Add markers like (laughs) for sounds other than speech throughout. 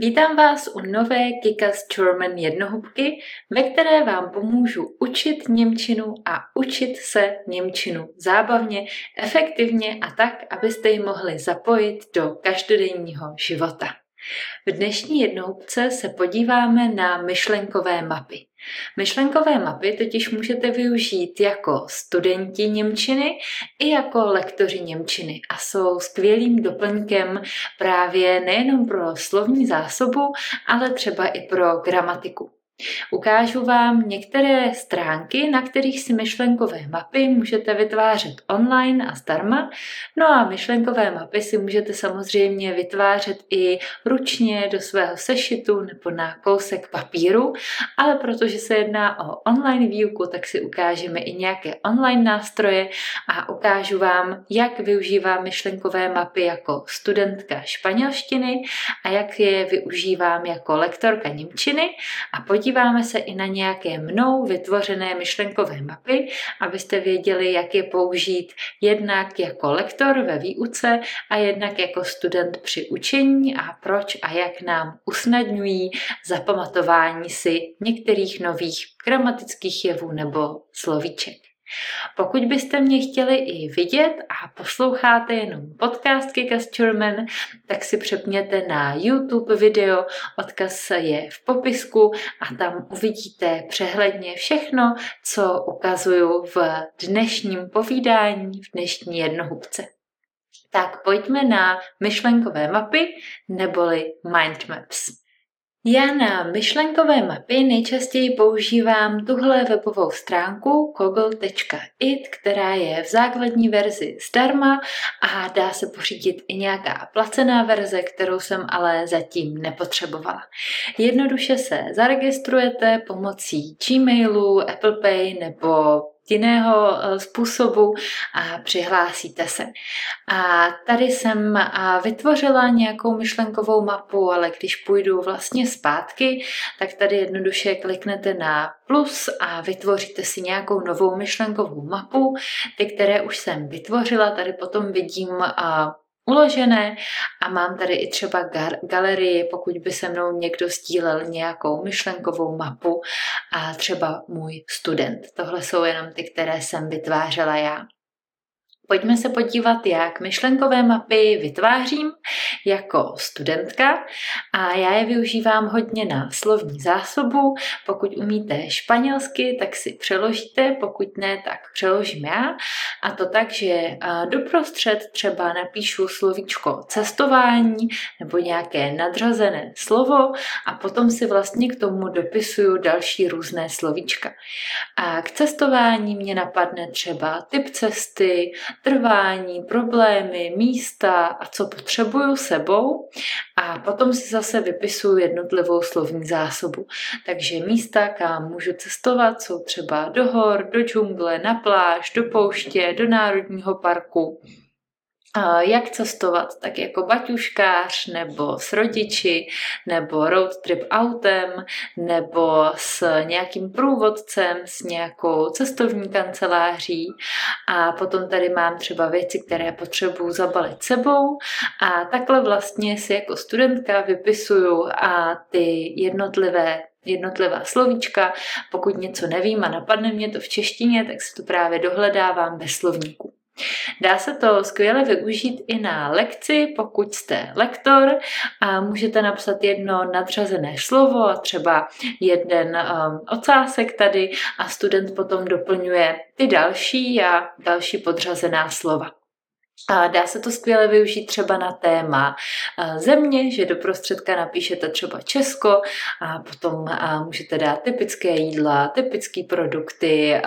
Vítám vás u nové Kikas German jednohubky, ve které vám pomůžu učit Němčinu a učit se Němčinu zábavně, efektivně a tak, abyste ji mohli zapojit do každodenního života. V dnešní jednohubce se podíváme na myšlenkové mapy. Myšlenkové mapy totiž můžete využít jako studenti Němčiny i jako lektoři Němčiny a jsou skvělým doplňkem právě nejenom pro slovní zásobu, ale třeba i pro gramatiku. Ukážu vám některé stránky, na kterých si myšlenkové mapy můžete vytvářet online a zdarma. No a myšlenkové mapy si můžete samozřejmě vytvářet i ručně do svého sešitu nebo na kousek papíru, ale protože se jedná o online výuku, tak si ukážeme i nějaké online nástroje a ukážu vám, jak využívám myšlenkové mapy jako studentka španělštiny a jak je využívám jako lektorka němčiny a podívám podíváme se i na nějaké mnou vytvořené myšlenkové mapy, abyste věděli, jak je použít jednak jako lektor ve výuce a jednak jako student při učení a proč a jak nám usnadňují zapamatování si některých nových gramatických jevů nebo slovíček. Pokud byste mě chtěli i vidět a posloucháte jenom podcast Kikas German, tak si přepněte na YouTube video, odkaz je v popisku a tam uvidíte přehledně všechno, co ukazuju v dnešním povídání, v dnešní jednohubce. Tak pojďme na myšlenkové mapy neboli mind maps. Já na myšlenkové mapy nejčastěji používám tuhle webovou stránku google.it, která je v základní verzi zdarma a dá se pořídit i nějaká placená verze, kterou jsem ale zatím nepotřebovala. Jednoduše se zaregistrujete pomocí Gmailu, Apple Pay nebo jiného eh, způsobu a přihlásíte se. A tady jsem vytvořila nějakou myšlenkovou mapu, ale když půjdu vlastně zpátky, tak tady jednoduše kliknete na plus a vytvoříte si nějakou novou myšlenkovou mapu. Ty, které už jsem vytvořila, tady potom vidím uložené a mám tady i třeba galerii, pokud by se mnou někdo sdílel nějakou myšlenkovou mapu a třeba můj student. Tohle jsou jenom ty, které jsem vytvářela já. Pojďme se podívat, jak myšlenkové mapy vytvářím jako studentka a já je využívám hodně na slovní zásobu. Pokud umíte španělsky, tak si přeložíte, pokud ne, tak přeložím já. A to tak, že doprostřed třeba napíšu slovíčko cestování nebo nějaké nadřazené slovo a potom si vlastně k tomu dopisuju další různé slovíčka. A k cestování mě napadne třeba typ cesty, trvání, problémy, místa a co potřebuju sebou a potom si zase vypisuju jednotlivou slovní zásobu. Takže místa, kam můžu cestovat, jsou třeba do hor, do džungle, na pláž, do pouště, do národního parku jak cestovat, tak jako baťuškář, nebo s rodiči, nebo road trip autem, nebo s nějakým průvodcem, s nějakou cestovní kanceláří. A potom tady mám třeba věci, které potřebuju zabalit sebou. A takhle vlastně si jako studentka vypisuju a ty jednotlivé jednotlivá slovíčka. Pokud něco nevím a napadne mě to v češtině, tak si to právě dohledávám ve slovníku. Dá se to skvěle využít i na lekci, pokud jste lektor a můžete napsat jedno nadřazené slovo třeba jeden um, ocásek tady a student potom doplňuje ty další a další podřazená slova. Dá se to skvěle využít třeba na téma země, že do prostředka napíšete třeba Česko a potom můžete dát typické jídla, typické produkty,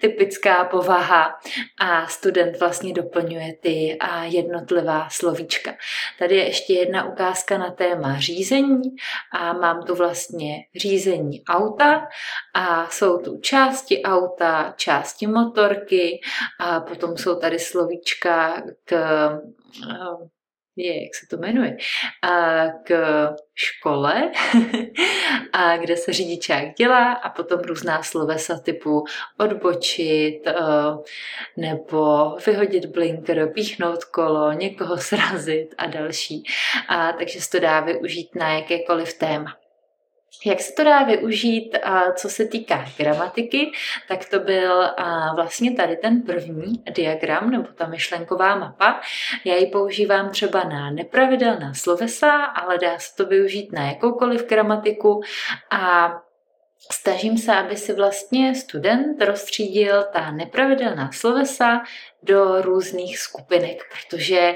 typická povaha a student vlastně doplňuje ty jednotlivá slovíčka. Tady je ještě jedna ukázka na téma řízení a mám tu vlastně řízení auta a jsou tu části auta, části motorky a potom jsou tady slovíčka k je, jak se to jmenuje, a k škole, (laughs) a kde se řidičák dělá a potom různá slovesa typu odbočit eh, nebo vyhodit blinker, píchnout kolo, někoho srazit a další. A takže se to dá využít na jakékoliv téma. Jak se to dá využít, co se týká gramatiky, tak to byl vlastně tady ten první diagram nebo ta myšlenková mapa. Já ji používám třeba na nepravidelná slovesa, ale dá se to využít na jakoukoliv gramatiku a Snažím se, aby si vlastně student rozstřídil ta nepravidelná slovesa do různých skupinek, protože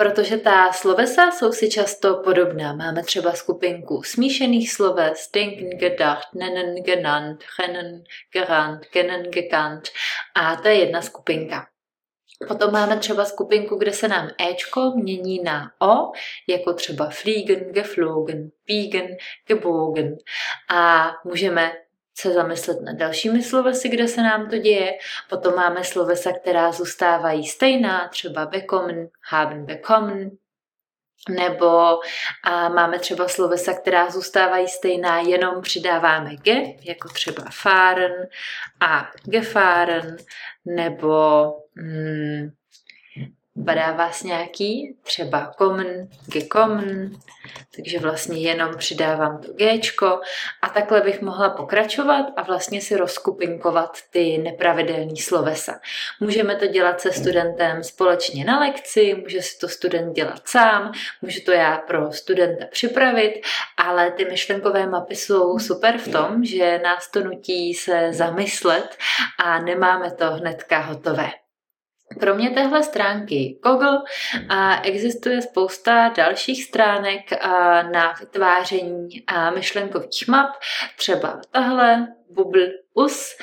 protože ta slovesa jsou si často podobná. Máme třeba skupinku smíšených sloves, denken, gedacht, nennen, genannt, rennen, gerannt, kennen, gekannt a to je jedna skupinka. Potom máme třeba skupinku, kde se nám Ečko mění na O, jako třeba fliegen, geflogen, biegen, gebogen. A můžeme se zamyslet nad dalšími slovesy, kde se nám to děje. Potom máme slovesa, která zůstávají stejná, třeba bekommen, haben bekommen, nebo a máme třeba slovesa, která zůstávají stejná, jenom přidáváme ge, jako třeba fahren a gefahren, nebo mm, Padá vás nějaký, třeba common, gekommen, takže vlastně jenom přidávám to Gčko a takhle bych mohla pokračovat a vlastně si rozkupinkovat ty nepravidelné slovesa. Můžeme to dělat se studentem společně na lekci, může si to student dělat sám, můžu to já pro studenta připravit, ale ty myšlenkové mapy jsou super v tom, že nás to nutí se zamyslet a nemáme to hnedka hotové. Kromě téhle stránky Google a existuje spousta dalších stránek na vytváření myšlenkových map, třeba tahle, Bubble us,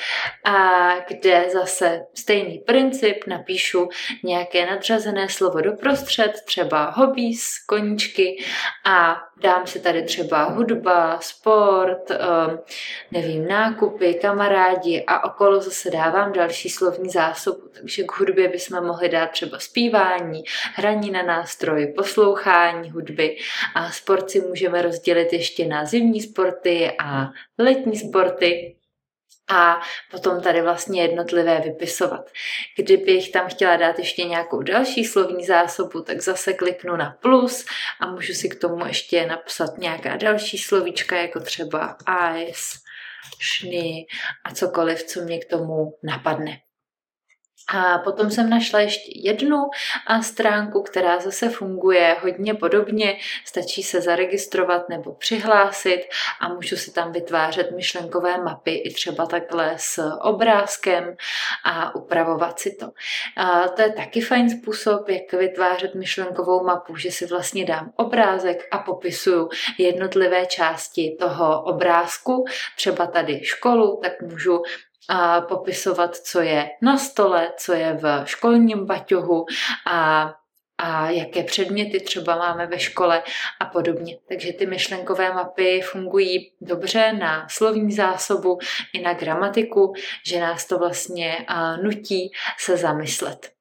a kde zase stejný princip napíšu nějaké nadřazené slovo doprostřed, třeba hobbies, koníčky a dám si tady třeba hudba, sport, um, nevím, nákupy, kamarádi a okolo zase dávám další slovní zásobu. Takže k hudbě bychom mohli dát třeba zpívání, hraní na nástroj, poslouchání hudby a sport si můžeme rozdělit ještě na zimní sporty a letní sporty a potom tady vlastně jednotlivé vypisovat. Kdybych tam chtěla dát ještě nějakou další slovní zásobu, tak zase kliknu na plus a můžu si k tomu ještě napsat nějaká další slovíčka, jako třeba ice, šny a cokoliv, co mě k tomu napadne. A potom jsem našla ještě jednu stránku, která zase funguje hodně podobně. Stačí se zaregistrovat nebo přihlásit a můžu si tam vytvářet myšlenkové mapy i třeba takhle s obrázkem a upravovat si to. A to je taky fajn způsob, jak vytvářet myšlenkovou mapu, že si vlastně dám obrázek a popisuju jednotlivé části toho obrázku. Třeba tady školu, tak můžu a popisovat, co je na stole, co je v školním baťohu a a jaké předměty třeba máme ve škole a podobně. Takže ty myšlenkové mapy fungují dobře na slovní zásobu i na gramatiku, že nás to vlastně nutí se zamyslet.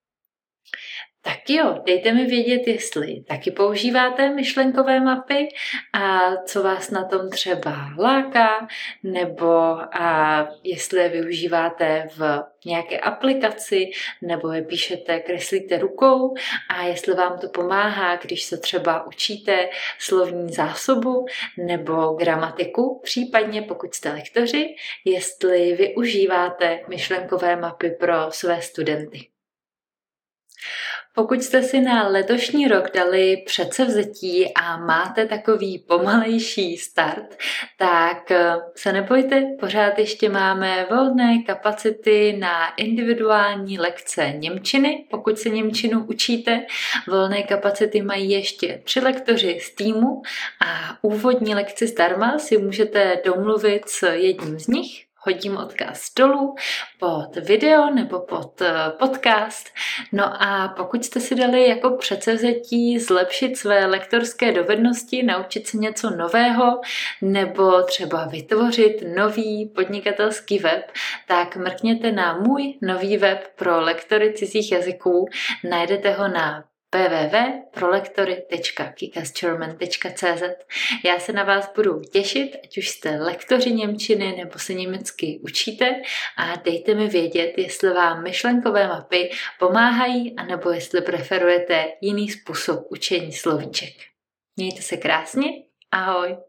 Tak jo, dejte mi vědět, jestli taky používáte myšlenkové mapy a co vás na tom třeba láká, nebo a jestli je využíváte v nějaké aplikaci, nebo je píšete, kreslíte rukou a jestli vám to pomáhá, když se třeba učíte slovní zásobu nebo gramatiku, případně pokud jste lektoři, jestli využíváte myšlenkové mapy pro své studenty. Pokud jste si na letošní rok dali předsevzetí a máte takový pomalejší start, tak eh, se nebojte, pořád ještě máme volné kapacity na individuální lekce Němčiny, pokud se Němčinu učíte. Volné kapacity mají ještě tři lektoři z týmu a úvodní lekci zdarma si můžete domluvit s jedním z nich hodím odkaz dolů pod video nebo pod eh, podcast. No a pokud jste si dali jako předsevzetí zlepšit své lektorské dovednosti, naučit se něco nového nebo třeba vytvořit nový podnikatelský web, tak mrkněte na můj nový web pro lektory cizích jazyků. Najdete ho na www.prolektory.kikasgerman.cz Já se na vás budu těšit, ať už jste lektoři Němčiny nebo se německy učíte a dejte mi vědět, jestli vám myšlenkové mapy pomáhají anebo jestli preferujete jiný způsob učení slovíček. Mějte se krásně, ahoj!